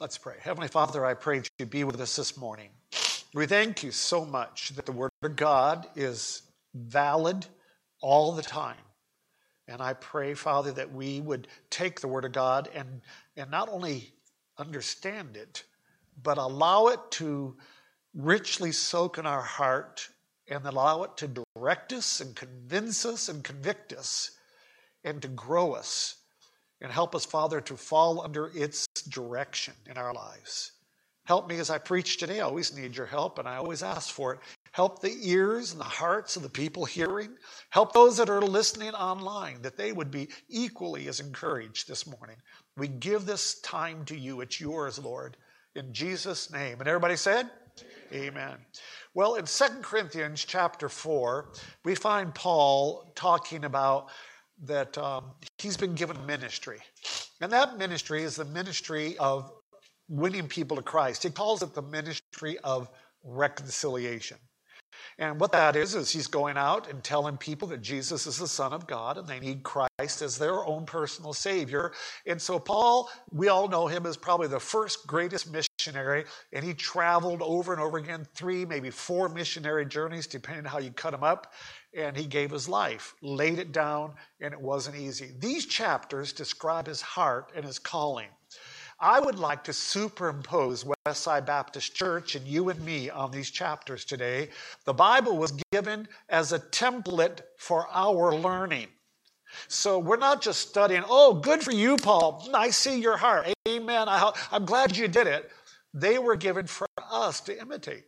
Let's pray. Heavenly Father, I pray that you be with us this morning. We thank you so much that the Word of God is valid all the time. And I pray, Father, that we would take the Word of God and, and not only understand it, but allow it to richly soak in our heart and allow it to direct us and convince us and convict us and to grow us and help us, Father, to fall under its direction in our lives. Help me as I preach today. I always need your help, and I always ask for it. Help the ears and the hearts of the people hearing. Help those that are listening online that they would be equally as encouraged this morning. We give this time to you. It's yours, Lord. In Jesus' name. And everybody said, Amen. Amen. Well, in 2 Corinthians chapter 4, we find Paul talking about that um, he's been given ministry. And that ministry is the ministry of winning people to Christ. He calls it the ministry of reconciliation. And what that is, is he's going out and telling people that Jesus is the Son of God and they need Christ as their own personal Savior. And so, Paul, we all know him as probably the first greatest missionary, and he traveled over and over again, three, maybe four missionary journeys, depending on how you cut them up. And he gave his life, laid it down, and it wasn't easy. These chapters describe his heart and his calling. I would like to superimpose Westside Baptist Church and you and me on these chapters today. The Bible was given as a template for our learning. So we're not just studying, oh, good for you, Paul. I see your heart. Amen. I, am glad you did it. They were given for us to imitate,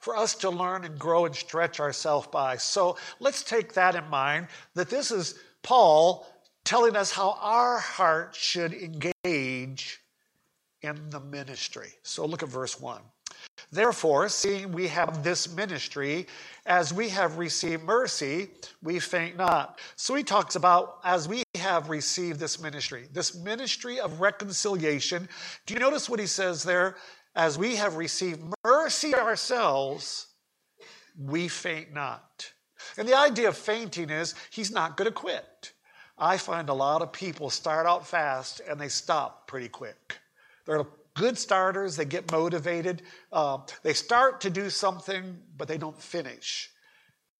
for us to learn and grow and stretch ourselves by. So let's take that in mind that this is Paul telling us how our heart should engage in the ministry. So look at verse 1. Therefore, seeing we have this ministry, as we have received mercy, we faint not. So he talks about as we have received this ministry, this ministry of reconciliation. Do you notice what he says there? As we have received mercy ourselves, we faint not. And the idea of fainting is he's not going to quit. I find a lot of people start out fast and they stop pretty quick. They're good starters, they get motivated. Uh, they start to do something, but they don't finish.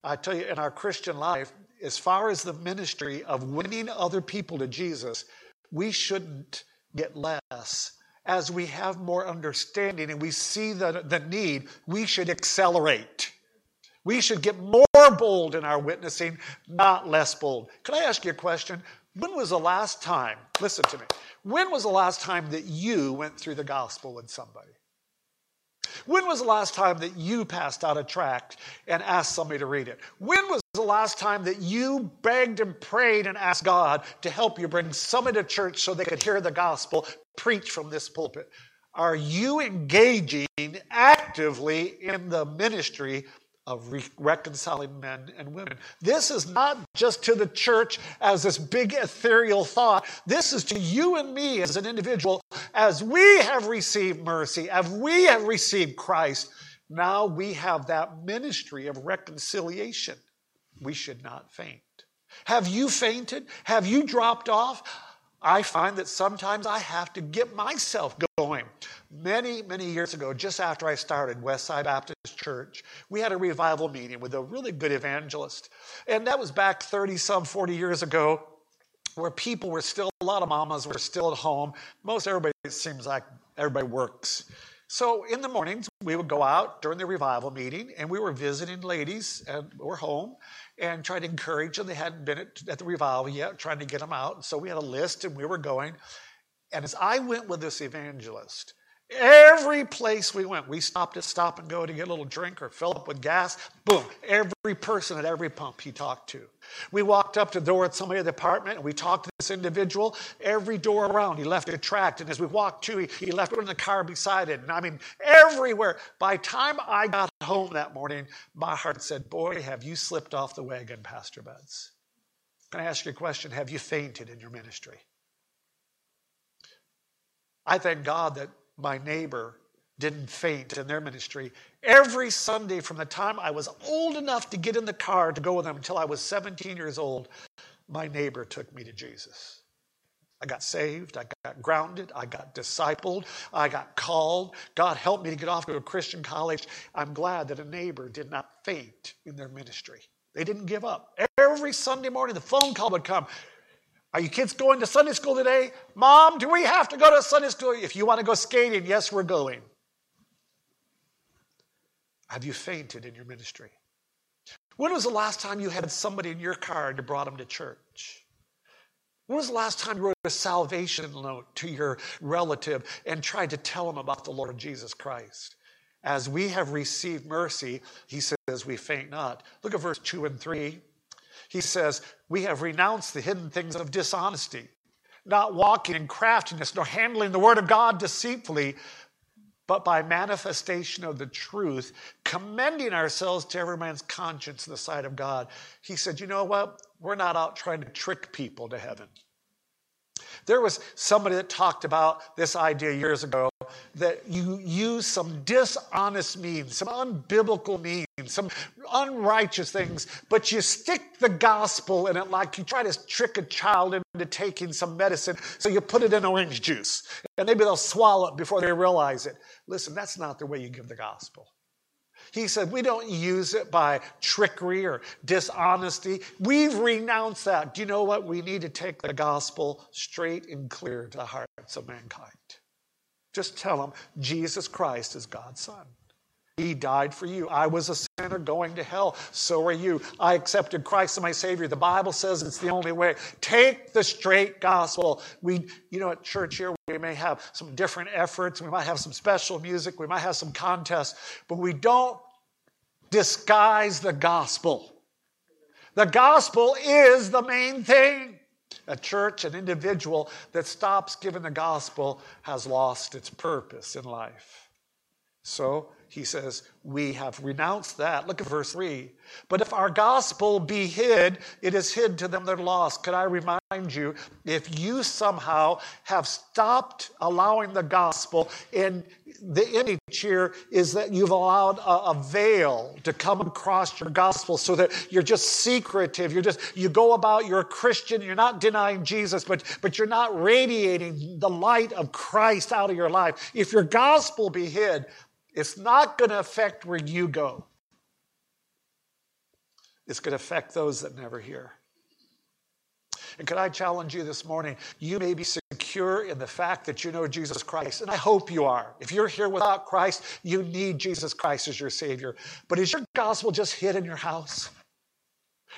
I tell you, in our Christian life, as far as the ministry of winning other people to Jesus, we shouldn't get less. As we have more understanding and we see the, the need, we should accelerate. We should get more bold in our witnessing, not less bold. Can I ask you a question? When was the last time, listen to me, when was the last time that you went through the gospel with somebody? When was the last time that you passed out a tract and asked somebody to read it? When was the last time that you begged and prayed and asked God to help you bring somebody to church so they could hear the gospel preached from this pulpit? Are you engaging actively in the ministry of re- reconciling men and women. This is not just to the church as this big ethereal thought. This is to you and me as an individual. As we have received mercy, as we have received Christ, now we have that ministry of reconciliation. We should not faint. Have you fainted? Have you dropped off? I find that sometimes I have to get myself going. Many, many years ago, just after I started Westside Baptist Church, we had a revival meeting with a really good evangelist. And that was back 30 some 40 years ago, where people were still, a lot of mamas were still at home. Most everybody, it seems like everybody works. So in the mornings, we would go out during the revival meeting and we were visiting ladies and we're home and tried to encourage them. They hadn't been at, at the revival yet, trying to get them out. So we had a list and we were going. And as I went with this evangelist, Every place we went, we stopped at stop and go to get a little drink or fill up with gas. Boom, every person at every pump he talked to. We walked up to the door at somebody at the apartment and we talked to this individual. Every door around, he left a tract. And as we walked to, he, he left it in the car beside it. And I mean, everywhere. By time I got home that morning, my heart said, Boy, have you slipped off the wagon, Pastor Betts. Can I ask you a question? Have you fainted in your ministry? I thank God that my neighbor didn't faint in their ministry. Every Sunday from the time I was old enough to get in the car to go with them until I was 17 years old, my neighbor took me to Jesus. I got saved. I got grounded. I got discipled. I got called. God helped me to get off to a Christian college. I'm glad that a neighbor did not faint in their ministry. They didn't give up. Every Sunday morning, the phone call would come. Are you kids going to Sunday school today? Mom, do we have to go to Sunday school? If you want to go skating, yes, we're going. Have you fainted in your ministry? When was the last time you had somebody in your car and you brought them to church? When was the last time you wrote a salvation note to your relative and tried to tell them about the Lord Jesus Christ? As we have received mercy, he says, we faint not. Look at verse 2 and 3. He says, We have renounced the hidden things of dishonesty, not walking in craftiness, nor handling the word of God deceitfully, but by manifestation of the truth, commending ourselves to every man's conscience in the sight of God. He said, You know what? We're not out trying to trick people to heaven. There was somebody that talked about this idea years ago that you use some dishonest means, some unbiblical means, some unrighteous things, but you stick the gospel in it like you try to trick a child into taking some medicine. So you put it in orange juice, and maybe they'll swallow it before they realize it. Listen, that's not the way you give the gospel. He said, We don't use it by trickery or dishonesty. We've renounced that. Do you know what? We need to take the gospel straight and clear to the hearts of mankind. Just tell them Jesus Christ is God's Son. He died for you. I was a sinner going to hell. So are you. I accepted Christ as my Savior. The Bible says it's the only way. Take the straight gospel. We, you know, at church here, we may have some different efforts. We might have some special music. We might have some contests, but we don't disguise the gospel. The gospel is the main thing. A church, an individual that stops giving the gospel has lost its purpose in life. So he says, We have renounced that. Look at verse 3. But if our gospel be hid, it is hid to them that are lost. Could I remind you, if you somehow have stopped allowing the gospel, and the image here is that you've allowed a, a veil to come across your gospel so that you're just secretive. You're just, you go about, you're a Christian, you're not denying Jesus, but, but you're not radiating the light of Christ out of your life. If your gospel be hid, it's not going to affect where you go. It's going to affect those that never hear. And could I challenge you this morning? You may be secure in the fact that you know Jesus Christ, and I hope you are. If you're here without Christ, you need Jesus Christ as your Savior. But is your gospel just hid in your house?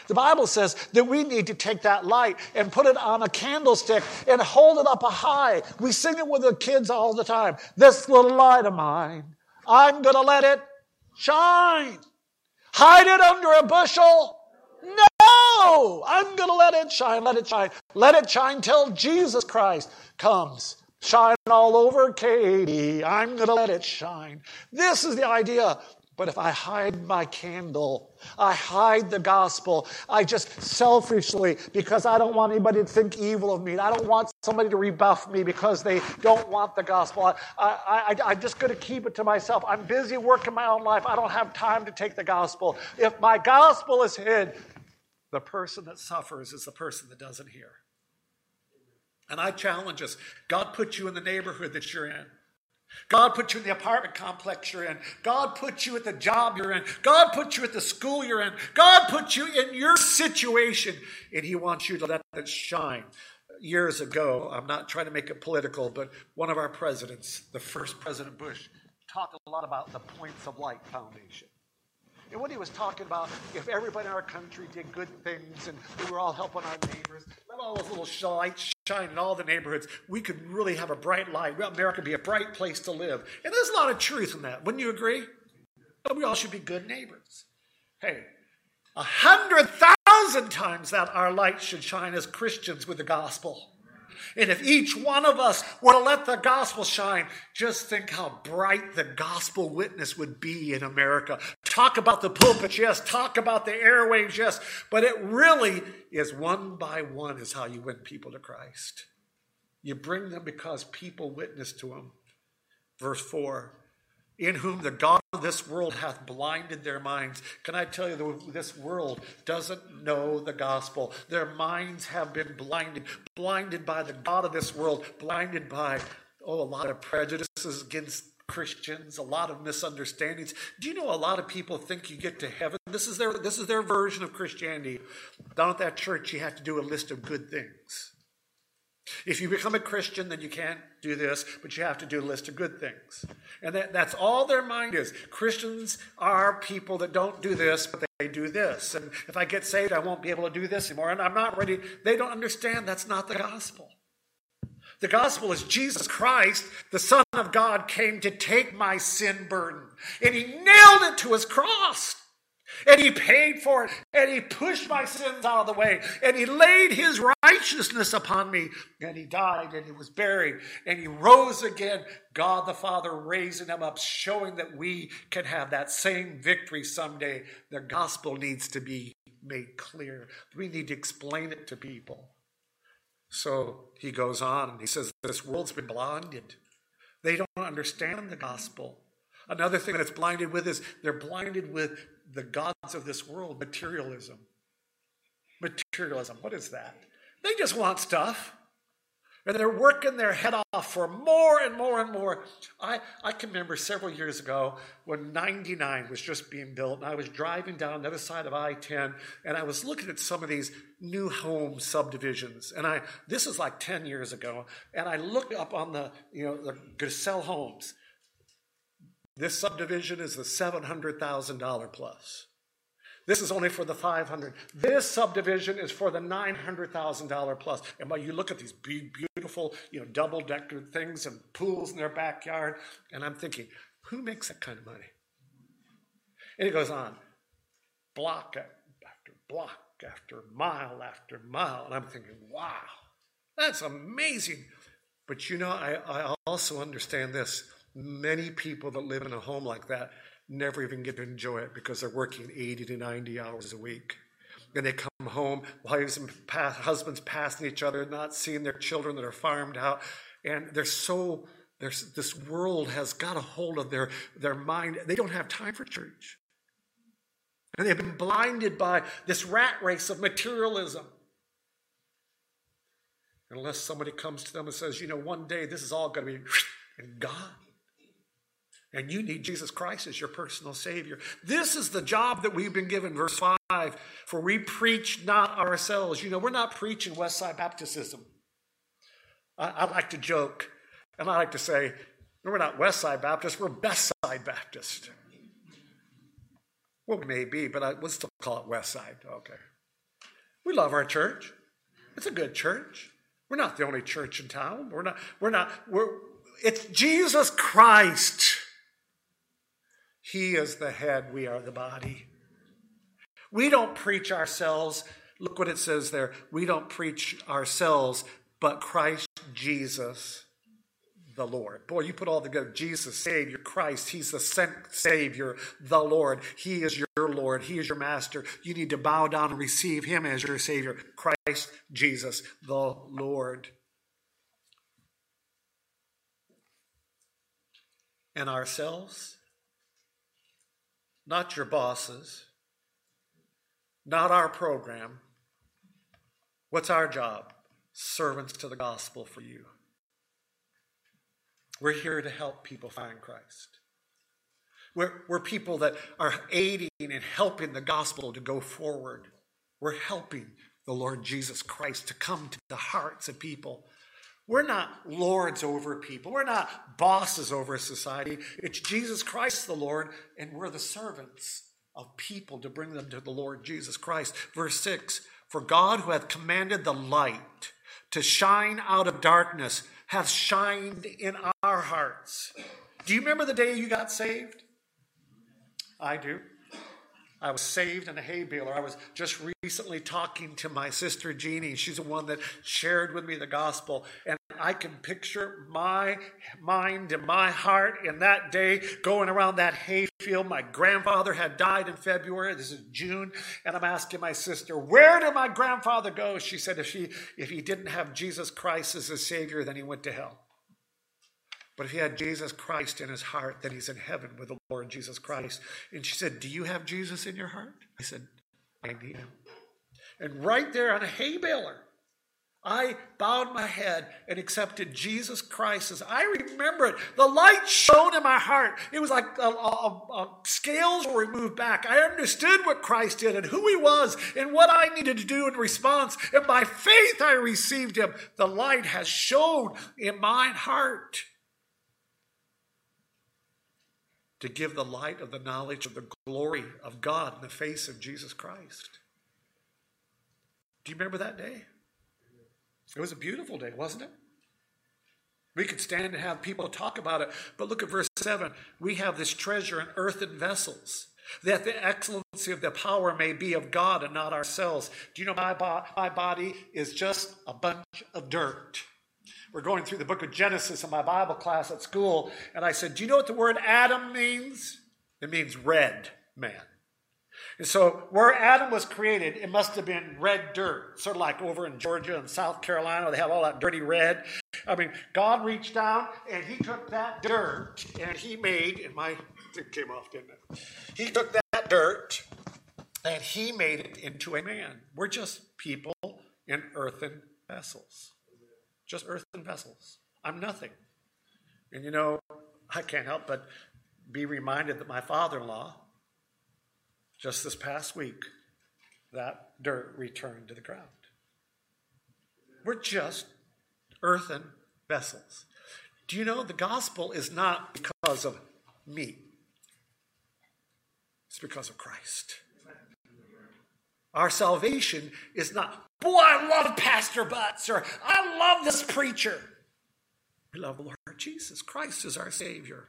The Bible says that we need to take that light and put it on a candlestick and hold it up high. We sing it with the kids all the time. This little light of mine I'm going to let it shine. Hide it under a bushel? No! I'm going to let it shine, let it shine. Let it shine till Jesus Christ comes. Shine all over Katy. I'm going to let it shine. This is the idea. But if I hide my candle, I hide the gospel, I just selfishly, because I don't want anybody to think evil of me, I don't want somebody to rebuff me because they don't want the gospel. I, I, I, am just going to keep it to myself. I'm busy working my own life. I don't have time to take the gospel. If my gospel is hid, the person that suffers is the person that doesn't hear. And I challenge us God put you in the neighborhood that you're in. God put you in the apartment complex you're in. God put you at the job you're in. God put you at the school you're in. God put you in your situation, and He wants you to let that shine. Years ago, I'm not trying to make it political, but one of our presidents, the first President Bush, talked a lot about the Points of Light Foundation. And what he was talking about, if everybody in our country did good things and we were all helping our neighbors, let all those little lights shine in all the neighborhoods, we could really have a bright light. America be a bright place to live. And there's a lot of truth in that. Wouldn't you agree? But we all should be good neighbors. Hey, a hundred thousand times that our light should shine as Christians with the gospel. And if each one of us were to let the gospel shine, just think how bright the gospel witness would be in America. Talk about the pulpit, yes. Talk about the airwaves, yes. But it really is one by one is how you win people to Christ. You bring them because people witness to them. Verse 4 in whom the God of this world hath blinded their minds. Can I tell you, this world doesn't know the gospel. Their minds have been blinded, blinded by the God of this world, blinded by, oh, a lot of prejudices against Christians, a lot of misunderstandings. Do you know a lot of people think you get to heaven? This is their, this is their version of Christianity. Down at that church, you have to do a list of good things. If you become a Christian, then you can't do this, but you have to do a list of good things. And that, that's all their mind is. Christians are people that don't do this, but they do this. And if I get saved, I won't be able to do this anymore. And I'm not ready. They don't understand that's not the gospel. The gospel is Jesus Christ, the Son of God, came to take my sin burden, and he nailed it to his cross. And he paid for it, and he pushed my sins out of the way, and he laid his righteousness upon me, and he died, and he was buried, and he rose again. God the Father raising him up, showing that we can have that same victory someday. The gospel needs to be made clear. We need to explain it to people. So he goes on and he says, This world's been blinded. They don't understand the gospel. Another thing that's blinded with is they're blinded with the gods of this world, materialism. Materialism, what is that? They just want stuff. And they're working their head off for more and more and more. I, I can remember several years ago when 99 was just being built, and I was driving down the other side of I 10, and I was looking at some of these new home subdivisions. And I this is like 10 years ago, and I looked up on the, you know, the Grisel homes. This subdivision is the $700,000 plus. This is only for the 500. This subdivision is for the $900,000 plus. And when you look at these big, beautiful, you know, double decker things and pools in their backyard, and I'm thinking, who makes that kind of money? And he goes on, block after block after mile after mile. And I'm thinking, wow, that's amazing. But you know, I, I also understand this. Many people that live in a home like that never even get to enjoy it because they're working 80 to 90 hours a week. And they come home, wives and husbands passing each other, not seeing their children that are farmed out. And they're so, there's, this world has got a hold of their, their mind. They don't have time for church. And they've been blinded by this rat race of materialism. Unless somebody comes to them and says, you know, one day this is all going to be and gone and you need Jesus Christ as your personal Savior. This is the job that we've been given, verse 5 for we preach not ourselves. You know, we're not preaching Westside Baptism. I, I like to joke, and I like to say, no, we're not Westside Baptist, we're Best Side Baptist. Well, we may be, but I would still call it Westside. Okay. We love our church. It's a good church. We're not the only church in town. We're not, we're not, we're, it's Jesus Christ he is the head, we are the body. We don't preach ourselves. Look what it says there. We don't preach ourselves, but Christ Jesus the Lord. Boy, you put all together Jesus, Savior, Christ. He's the sent Savior, the Lord. He is your Lord. He is your Master. You need to bow down and receive Him as your Savior. Christ Jesus, the Lord. And ourselves? Not your bosses, not our program. What's our job? Servants to the gospel for you. We're here to help people find Christ. We're, we're people that are aiding and helping the gospel to go forward. We're helping the Lord Jesus Christ to come to the hearts of people we're not lords over people. We're not bosses over society. It's Jesus Christ the Lord, and we're the servants of people to bring them to the Lord Jesus Christ. Verse 6 For God, who hath commanded the light to shine out of darkness, hath shined in our hearts. Do you remember the day you got saved? I do. I was saved in a hay baler. I was just recently talking to my sister Jeannie. She's the one that shared with me the gospel. And I can picture my mind and my heart in that day going around that hay field. My grandfather had died in February. This is June. And I'm asking my sister, where did my grandfather go? She said if he, if he didn't have Jesus Christ as his Savior, then he went to hell. But if he had Jesus Christ in his heart, then he's in heaven with the Lord Jesus Christ. And she said, Do you have Jesus in your heart? I said, I need him. And right there on a hay baler, I bowed my head and accepted Jesus Christ as I remember it. The light shone in my heart. It was like a, a, a, scales were removed back. I understood what Christ did and who he was and what I needed to do in response. And by faith, I received him. The light has shone in my heart to give the light of the knowledge of the glory of God in the face of Jesus Christ. Do you remember that day? It was a beautiful day, wasn't it? We could stand and have people talk about it, but look at verse 7. We have this treasure in earthen vessels, that the excellency of the power may be of God and not ourselves. Do you know my, bo- my body is just a bunch of dirt? We're going through the book of Genesis in my Bible class at school, and I said, Do you know what the word Adam means? It means red man. And so, where Adam was created, it must have been red dirt, sort of like over in Georgia and South Carolina, they have all that dirty red. I mean, God reached down and He took that dirt and He made, and my thing came off, didn't it? He took that dirt and He made it into a man. We're just people in earthen vessels, just earthen vessels. I'm nothing. And you know, I can't help but be reminded that my father in law, just this past week, that dirt returned to the ground. We're just earthen vessels. Do you know the gospel is not because of me? It's because of Christ. Our salvation is not, boy, I love Pastor Butts or I love this preacher. We love the Lord Jesus. Christ is our Savior.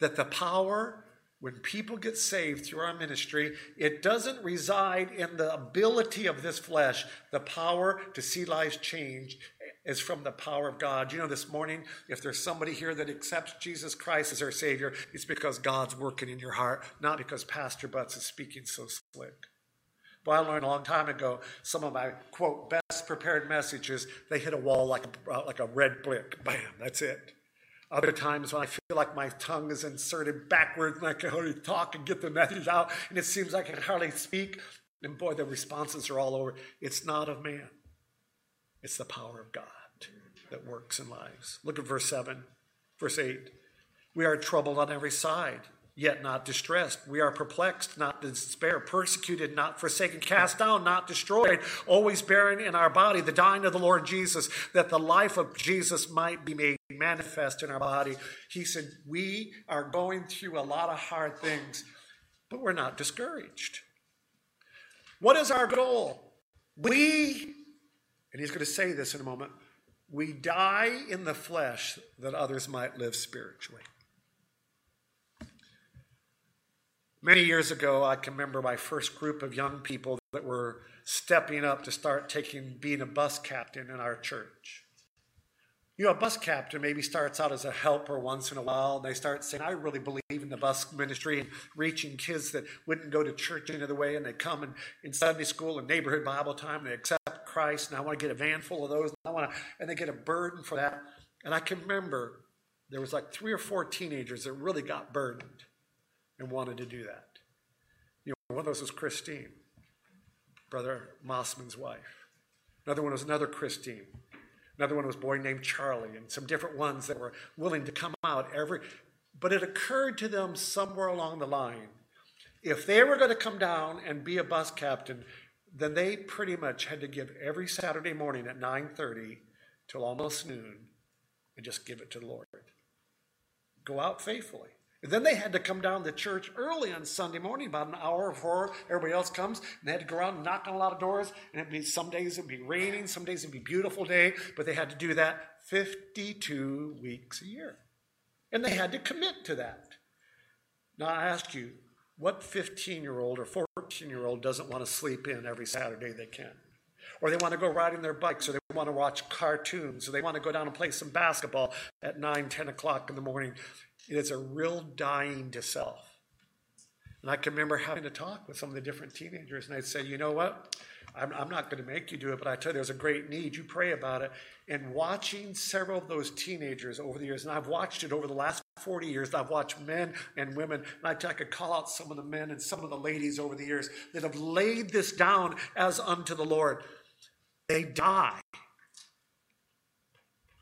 That the power when people get saved through our ministry, it doesn't reside in the ability of this flesh. The power to see lives change is from the power of God. You know, this morning, if there's somebody here that accepts Jesus Christ as their Savior, it's because God's working in your heart, not because Pastor Butts is speaking so slick. Well, I learned a long time ago some of my quote best prepared messages they hit a wall like a, uh, like a red brick. Bam, that's it. Other times when I feel like my tongue is inserted backwards and I can hardly talk and get the message out, and it seems I can hardly speak, and boy, the responses are all over. It's not of man, it's the power of God that works in lives. Look at verse 7, verse 8. We are troubled on every side yet not distressed. We are perplexed, not despair, persecuted, not forsaken, cast down, not destroyed, always bearing in our body the dying of the Lord Jesus, that the life of Jesus might be made manifest in our body. He said, We are going through a lot of hard things, but we're not discouraged. What is our goal? We, and he's going to say this in a moment, we die in the flesh that others might live spiritually. Many years ago, I can remember my first group of young people that were stepping up to start taking being a bus captain in our church. You know, a bus captain maybe starts out as a helper once in a while, and they start saying, I really believe in the bus ministry and reaching kids that wouldn't go to church any other way, and they come and in Sunday school and neighborhood Bible time, and they accept Christ, and I want to get a van full of those, and I want to, and they get a burden for that. And I can remember there was like three or four teenagers that really got burdened and wanted to do that. You know, one of those was Christine, Brother Mossman's wife. Another one was another Christine. Another one was a boy named Charlie, and some different ones that were willing to come out every. But it occurred to them somewhere along the line, if they were going to come down and be a bus captain, then they pretty much had to give every Saturday morning at 9:30 till almost noon, and just give it to the Lord. Go out faithfully. And then they had to come down to church early on Sunday morning, about an hour before everybody else comes, and they had to go around and knock on a lot of doors. And it'd be some days it'd be raining, some days it'd be beautiful day, but they had to do that 52 weeks a year. And they had to commit to that. Now I ask you, what 15 year old or 14 year old doesn't want to sleep in every Saturday they can? Or they want to go riding their bikes, or they want to watch cartoons, or they want to go down and play some basketball at 9, 10 o'clock in the morning. It is a real dying to self. And I can remember having to talk with some of the different teenagers, and I'd say, you know what? I'm, I'm not going to make you do it, but I tell you, there's a great need. You pray about it. And watching several of those teenagers over the years, and I've watched it over the last 40 years, I've watched men and women, and I, I could call out some of the men and some of the ladies over the years that have laid this down as unto the Lord. They die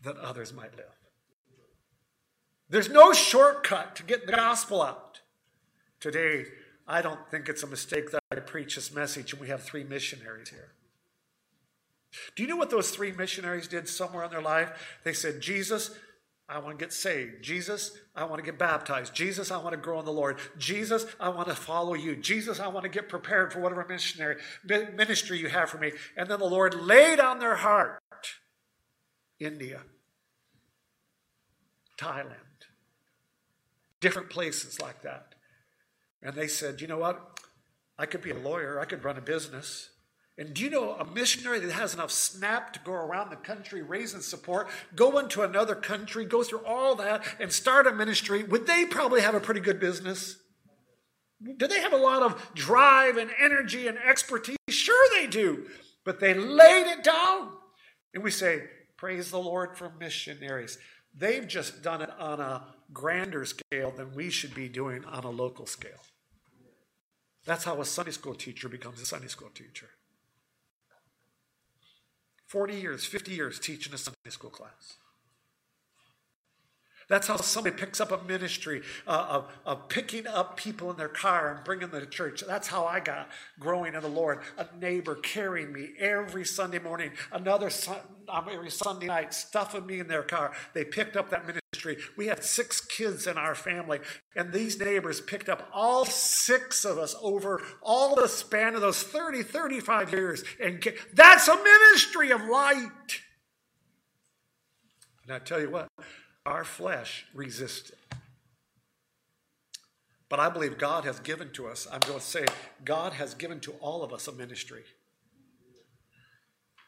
that others might live. There's no shortcut to get the gospel out. Today, I don't think it's a mistake that I preach this message and we have three missionaries here. Do you know what those three missionaries did somewhere in their life? They said, Jesus, I want to get saved. Jesus, I want to get baptized. Jesus, I want to grow in the Lord. Jesus, I want to follow you. Jesus, I want to get prepared for whatever missionary ministry you have for me. And then the Lord laid on their heart India, Thailand, different places like that. And they said, you know what? I could be a lawyer, I could run a business. And do you know a missionary that has enough snap to go around the country raising support, go into another country, go through all that, and start a ministry? Would they probably have a pretty good business? Do they have a lot of drive and energy and expertise? Sure, they do. But they laid it down. And we say, Praise the Lord for missionaries. They've just done it on a grander scale than we should be doing on a local scale. That's how a Sunday school teacher becomes a Sunday school teacher. 40 years, 50 years teaching a Sunday school class. That's how somebody picks up a ministry uh, of, of picking up people in their car and bringing them to church. That's how I got growing in the Lord. A neighbor carrying me every Sunday morning, another um, every Sunday night, stuffing me in their car. They picked up that ministry. We had six kids in our family, and these neighbors picked up all six of us over all the span of those 30, 35 years. And that's a ministry of light. And I tell you what, our flesh resisted. But I believe God has given to us, I'm going to say, God has given to all of us a ministry.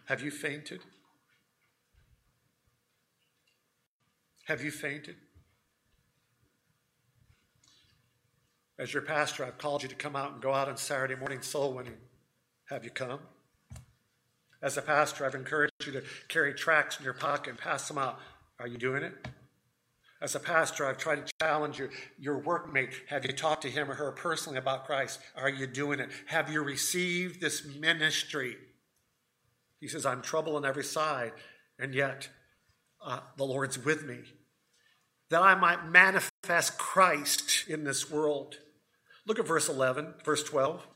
Have you fainted? Have you fainted? As your pastor, I've called you to come out and go out on Saturday morning soul winning. Have you come? As a pastor, I've encouraged you to carry tracts in your pocket and pass them out. Are you doing it? As a pastor, I've tried to challenge you, your workmate. Have you talked to him or her personally about Christ? Are you doing it? Have you received this ministry? He says, I'm trouble on every side, and yet uh, the Lord's with me, that I might manifest Christ in this world. Look at verse 11, verse 12.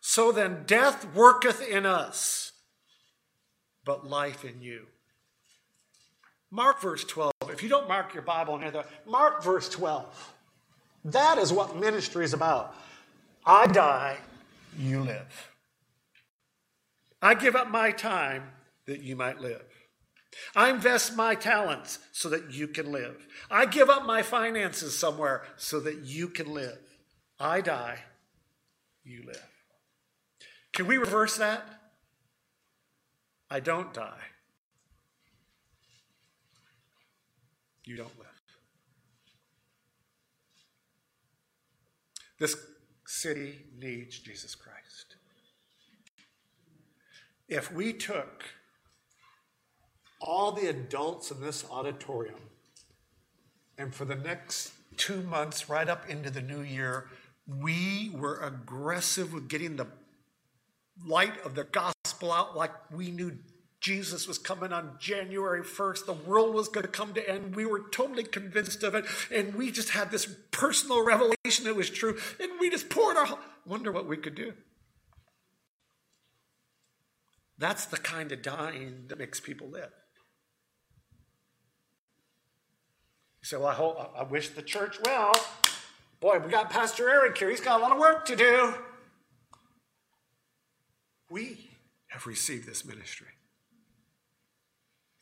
So then, death worketh in us, but life in you. Mark verse 12. If you don't mark your Bible near the mark verse 12. That is what ministry is about. I die, you live. I give up my time that you might live. I invest my talents so that you can live. I give up my finances somewhere so that you can live. I die, you live. Can we reverse that? I don't die. You don't live. This city needs Jesus Christ. If we took all the adults in this auditorium, and for the next two months, right up into the new year, we were aggressive with getting the light of the gospel out like we knew Jesus was coming on January 1st. The world was going to come to end. We were totally convinced of it. And we just had this personal revelation that was true. And we just poured our wonder what we could do. That's the kind of dying that makes people live. You say, well, I, hope, I wish the church well. Boy, we got Pastor Eric here. He's got a lot of work to do. We have received this ministry.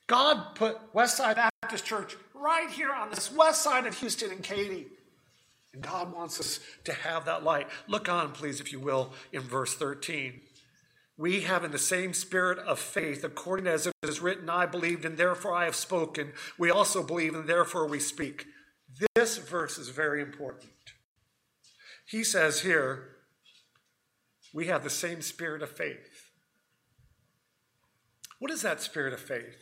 God put Westside Baptist Church right here on this west side of Houston and Katy. And God wants us to have that light. Look on, please, if you will, in verse 13. We have in the same spirit of faith, according as it is written, I believed and therefore I have spoken. We also believe and therefore we speak. This verse is very important. he says here, we have the same spirit of faith. What is that spirit of faith?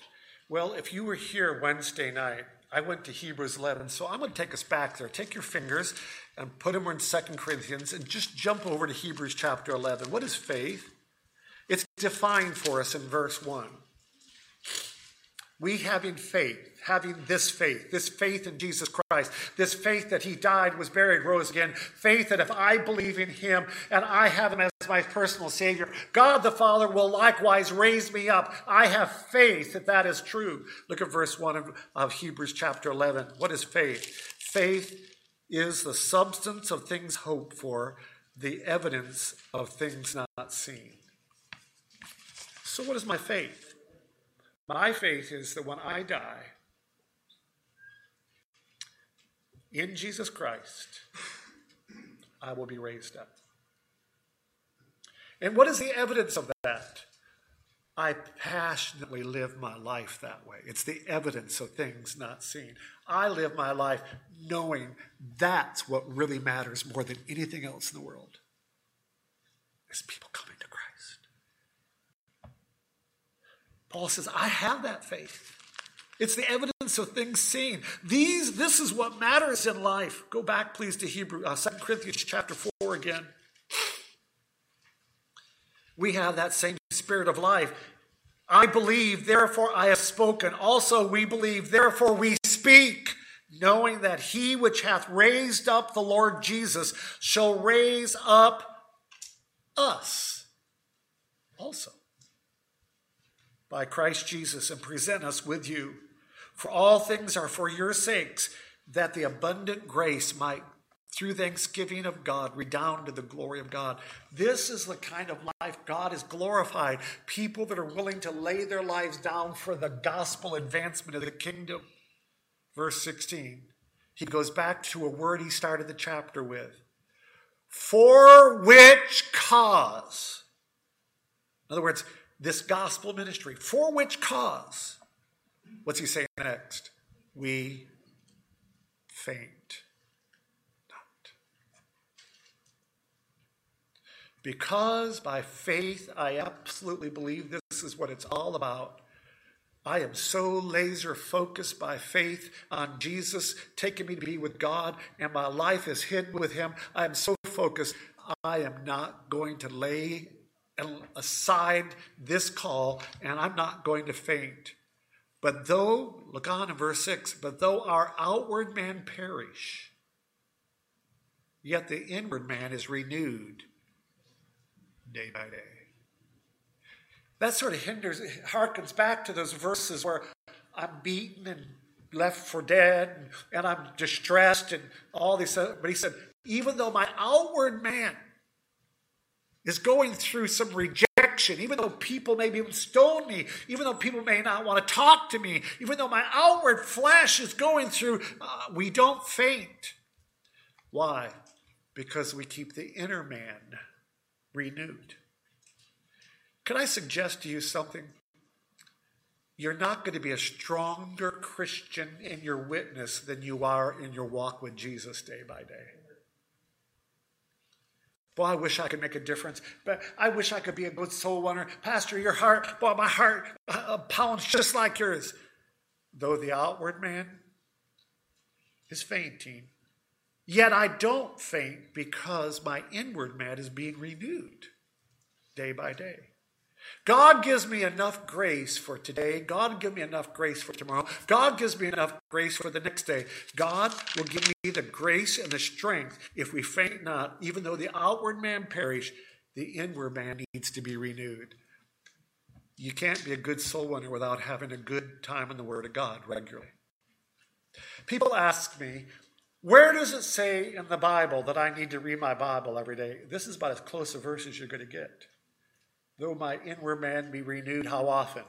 Well, if you were here Wednesday night, I went to Hebrews 11, so I'm going to take us back there. Take your fingers and put them in 2 Corinthians and just jump over to Hebrews chapter 11. What is faith? It's defined for us in verse 1. We having faith, having this faith, this faith in Jesus Christ, this faith that he died, was buried, rose again, faith that if I believe in him and I have him as my personal Savior, God the Father will likewise raise me up. I have faith that that is true. Look at verse 1 of, of Hebrews chapter 11. What is faith? Faith is the substance of things hoped for, the evidence of things not seen. So, what is my faith? My faith is that when I die in Jesus Christ, I will be raised up. And what is the evidence of that? I passionately live my life that way. It's the evidence of things not seen. I live my life knowing that's what really matters more than anything else in the world. Is people coming to Paul says, I have that faith. It's the evidence of things seen. These, this is what matters in life. Go back, please, to Hebrew, uh, 2 Corinthians chapter 4 again. We have that same spirit of life. I believe, therefore I have spoken. Also we believe, therefore we speak, knowing that he which hath raised up the Lord Jesus shall raise up us also by Christ Jesus and present us with you. For all things are for your sakes, that the abundant grace might, through thanksgiving of God, redound to the glory of God. This is the kind of life God is glorified. People that are willing to lay their lives down for the gospel advancement of the kingdom. Verse 16, he goes back to a word he started the chapter with. For which cause? In other words, this gospel ministry. For which cause? What's he saying next? We faint not. Because by faith I absolutely believe this is what it's all about. I am so laser focused by faith on Jesus taking me to be with God, and my life is hidden with Him. I am so focused, I am not going to lay aside this call, and I'm not going to faint. But though, look on in verse 6, but though our outward man perish, yet the inward man is renewed day by day. That sort of hinders, harkens back to those verses where I'm beaten and left for dead and, and I'm distressed and all these. But he said, even though my outward man is going through some rejection, even though people may even stone me, even though people may not want to talk to me, even though my outward flesh is going through, uh, we don't faint. Why? Because we keep the inner man renewed. Can I suggest to you something? You're not going to be a stronger Christian in your witness than you are in your walk with Jesus day by day. Boy, I wish I could make a difference. But I wish I could be a good soul winner. Pastor, your heart, boy, my heart uh, pounds just like yours. Though the outward man is fainting, yet I don't faint because my inward man is being renewed day by day. God gives me enough grace for today. God give me enough grace for tomorrow. God gives me enough grace for the next day. God will give me the grace and the strength if we faint not, even though the outward man perish, the inward man needs to be renewed. You can't be a good soul winner without having a good time in the Word of God regularly. People ask me, where does it say in the Bible that I need to read my Bible every day? This is about as close a verse as you're going to get. Though my inward man be renewed, how often?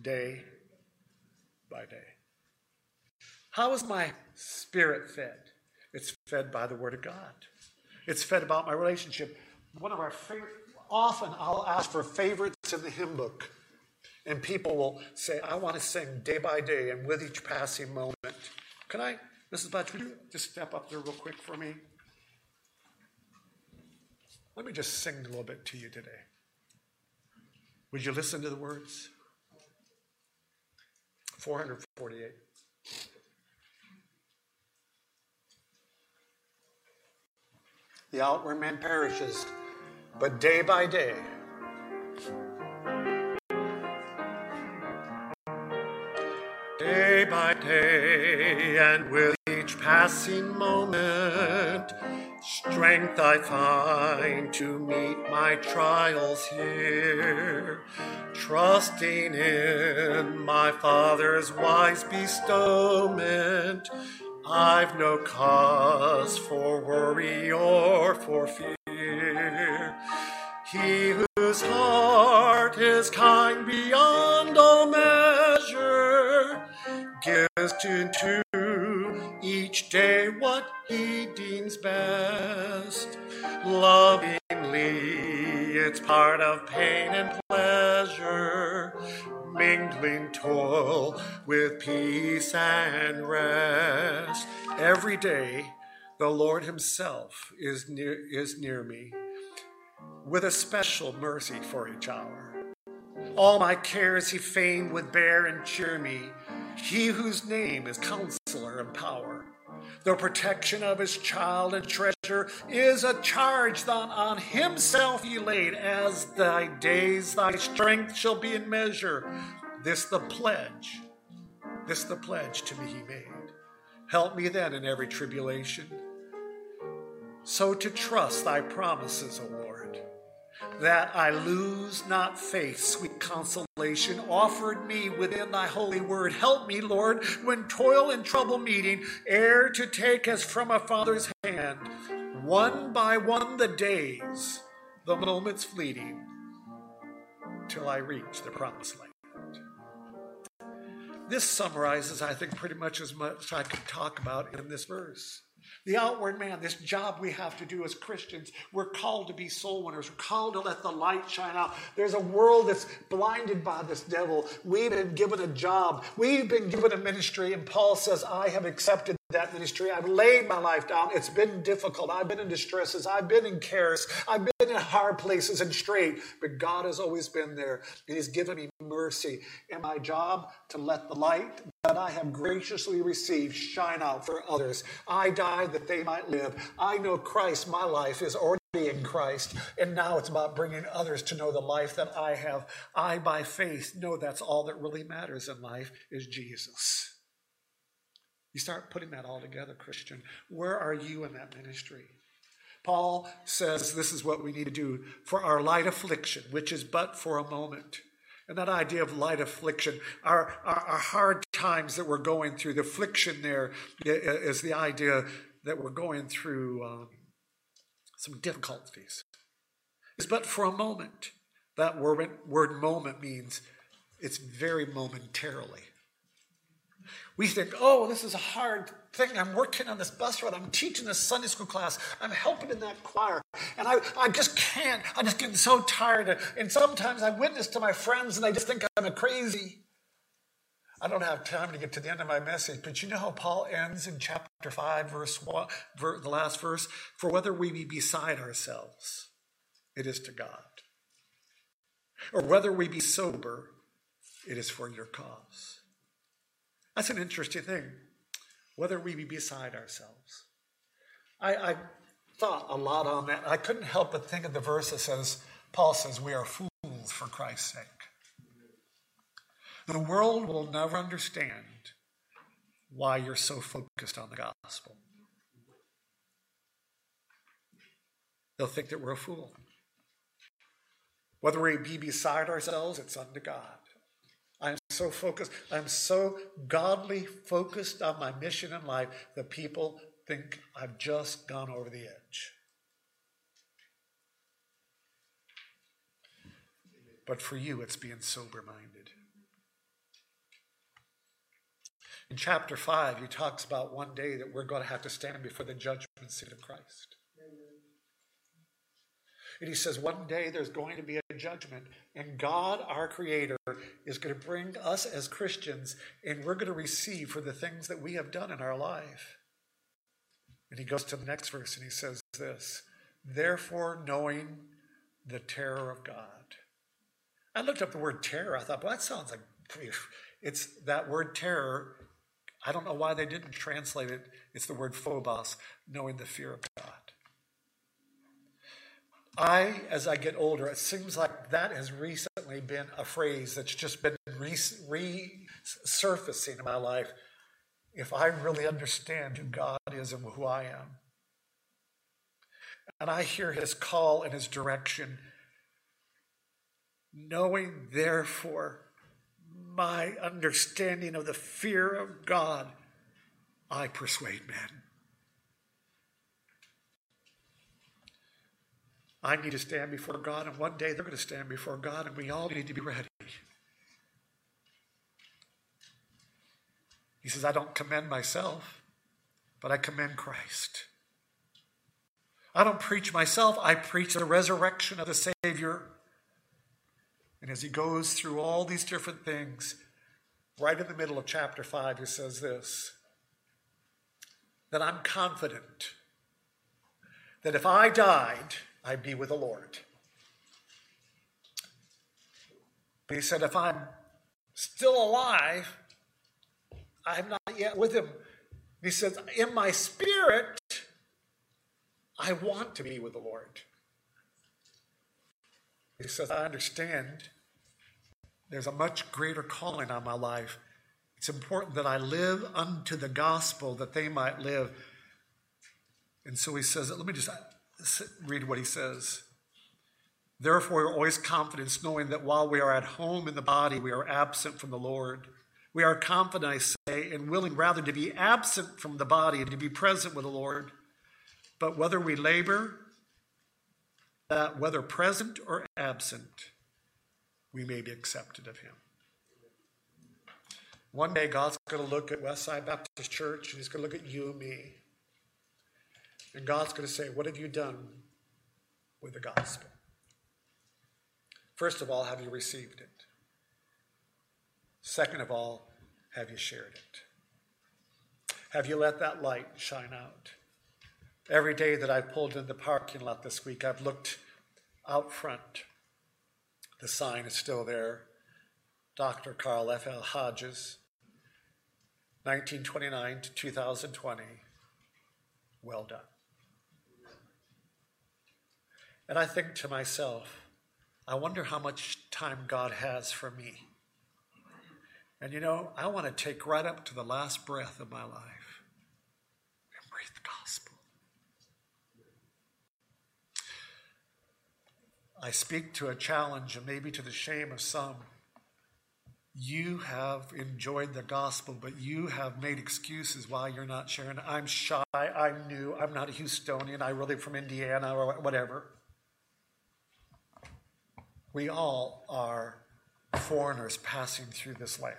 Day by day. How is my spirit fed? It's fed by the Word of God. It's fed about my relationship. One of our favorite, often I'll ask for favorites in the hymn book, and people will say, I want to sing day by day and with each passing moment. Can I, Mrs. You just step up there real quick for me? Let me just sing a little bit to you today. Would you listen to the words? 448. The outward man perishes, but day by day, day by day, and with each passing moment, strength I find to meet my trials here. Trusting in my Father's wise bestowment, I've no cause for worry or for fear. He whose heart is kind beyond all measure gives to, each day what he best. Lovingly, it's part of pain and pleasure, mingling toil with peace and rest. Every day, the Lord Himself is near, is near me with a special mercy for each hour. All my cares He fain would bear and cheer me, He whose name is Counselor and Power. The protection of his child and treasure is a charge that on himself he laid. As thy days, thy strength shall be in measure. This the pledge, this the pledge to me he made. Help me then in every tribulation. So to trust thy promises, O Lord, that I lose not faith, sweet consolation offered me within thy holy word. Help me, Lord, when toil and trouble meeting, ere to take as from a father's hand, one by one the days, the moments fleeting, till I reach the promised land. This summarizes, I think, pretty much as much as I could talk about in this verse. The outward man, this job we have to do as Christians, we're called to be soul winners. We're called to let the light shine out. There's a world that's blinded by this devil. We've been given a job, we've been given a ministry, and Paul says, I have accepted that ministry. I've laid my life down. It's been difficult. I've been in distresses. I've been in cares. I've been in hard places and straight, but God has always been there, and He's given me mercy. And my job to let the light that I have graciously received shine out for others. I died that they might live. I know Christ. My life is already in Christ, and now it's about bringing others to know the life that I have. I, by faith, know that's all that really matters in life is Jesus. You start putting that all together, Christian. Where are you in that ministry? Paul says this is what we need to do for our light affliction, which is but for a moment. And that idea of light affliction, our, our, our hard times that we're going through, the affliction there is the idea that we're going through um, some difficulties. It's but for a moment. That word, word moment means it's very momentarily. We think, oh, this is a hard thing. I'm working on this bus route. I'm teaching this Sunday school class. I'm helping in that choir. And I, I just can't. I'm just getting so tired. And sometimes I witness to my friends and they just think I'm a crazy. I don't have time to get to the end of my message, but you know how Paul ends in chapter 5, verse 1, the last verse? For whether we be beside ourselves, it is to God. Or whether we be sober, it is for your cause. That's an interesting thing, whether we be beside ourselves. I, I thought a lot on that. I couldn't help but think of the verse that says, Paul says, We are fools for Christ's sake. The world will never understand why you're so focused on the gospel. They'll think that we're a fool. Whether we be beside ourselves, it's unto God. So focused. I'm so godly focused on my mission in life that people think I've just gone over the edge. But for you, it's being sober minded. In chapter 5, he talks about one day that we're going to have to stand before the judgment seat of Christ. And he says, one day there's going to be a judgment, and God, our Creator, is going to bring us as Christians, and we're going to receive for the things that we have done in our life. And he goes to the next verse and he says this Therefore, knowing the terror of God. I looked up the word terror. I thought, well, that sounds like it's that word terror. I don't know why they didn't translate it. It's the word phobos, knowing the fear of God. I, as I get older, it seems like that has recently been a phrase that's just been resurfacing in my life. If I really understand who God is and who I am, and I hear his call and his direction, knowing therefore my understanding of the fear of God, I persuade men. I need to stand before God, and one day they're going to stand before God, and we all need to be ready. He says, I don't commend myself, but I commend Christ. I don't preach myself, I preach the resurrection of the Savior. And as he goes through all these different things, right in the middle of chapter 5, he says this that I'm confident that if I died, I'd be with the Lord. But he said, if I'm still alive, I'm not yet with him. He says, in my spirit, I want to be with the Lord. He says, I understand there's a much greater calling on my life. It's important that I live unto the gospel that they might live. And so he says, let me just read what he says. Therefore, we're always confident, knowing that while we are at home in the body, we are absent from the Lord. We are confident, I say, and willing rather to be absent from the body and to be present with the Lord. But whether we labor, that whether present or absent, we may be accepted of Him. One day, God's going to look at Westside Baptist Church and He's going to look at you and me. And God's going to say, What have you done with the gospel? First of all, have you received it? Second of all, have you shared it? Have you let that light shine out? Every day that I've pulled in the parking lot this week, I've looked out front. The sign is still there. Dr. Carl F. L. Hodges, 1929 to 2020. Well done. And I think to myself, I wonder how much time God has for me. And you know, I want to take right up to the last breath of my life and breathe the gospel. I speak to a challenge and maybe to the shame of some. You have enjoyed the gospel, but you have made excuses why you're not sharing. I'm shy, I'm new, I'm not a Houstonian, I'm really from Indiana or whatever. We all are foreigners passing through this land,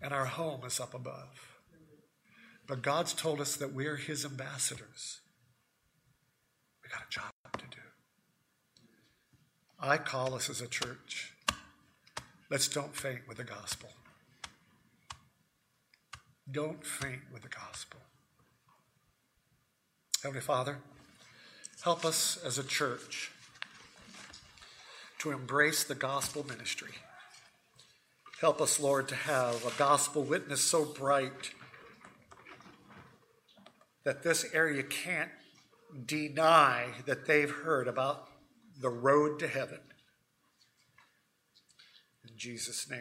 and our home is up above. But God's told us that we are His ambassadors. We got a job to do. I call us as a church. Let's don't faint with the gospel. Don't faint with the gospel. Heavenly Father, help us as a church to embrace the gospel ministry. Help us, Lord, to have a gospel witness so bright that this area can't deny that they've heard about the road to heaven. In Jesus' name.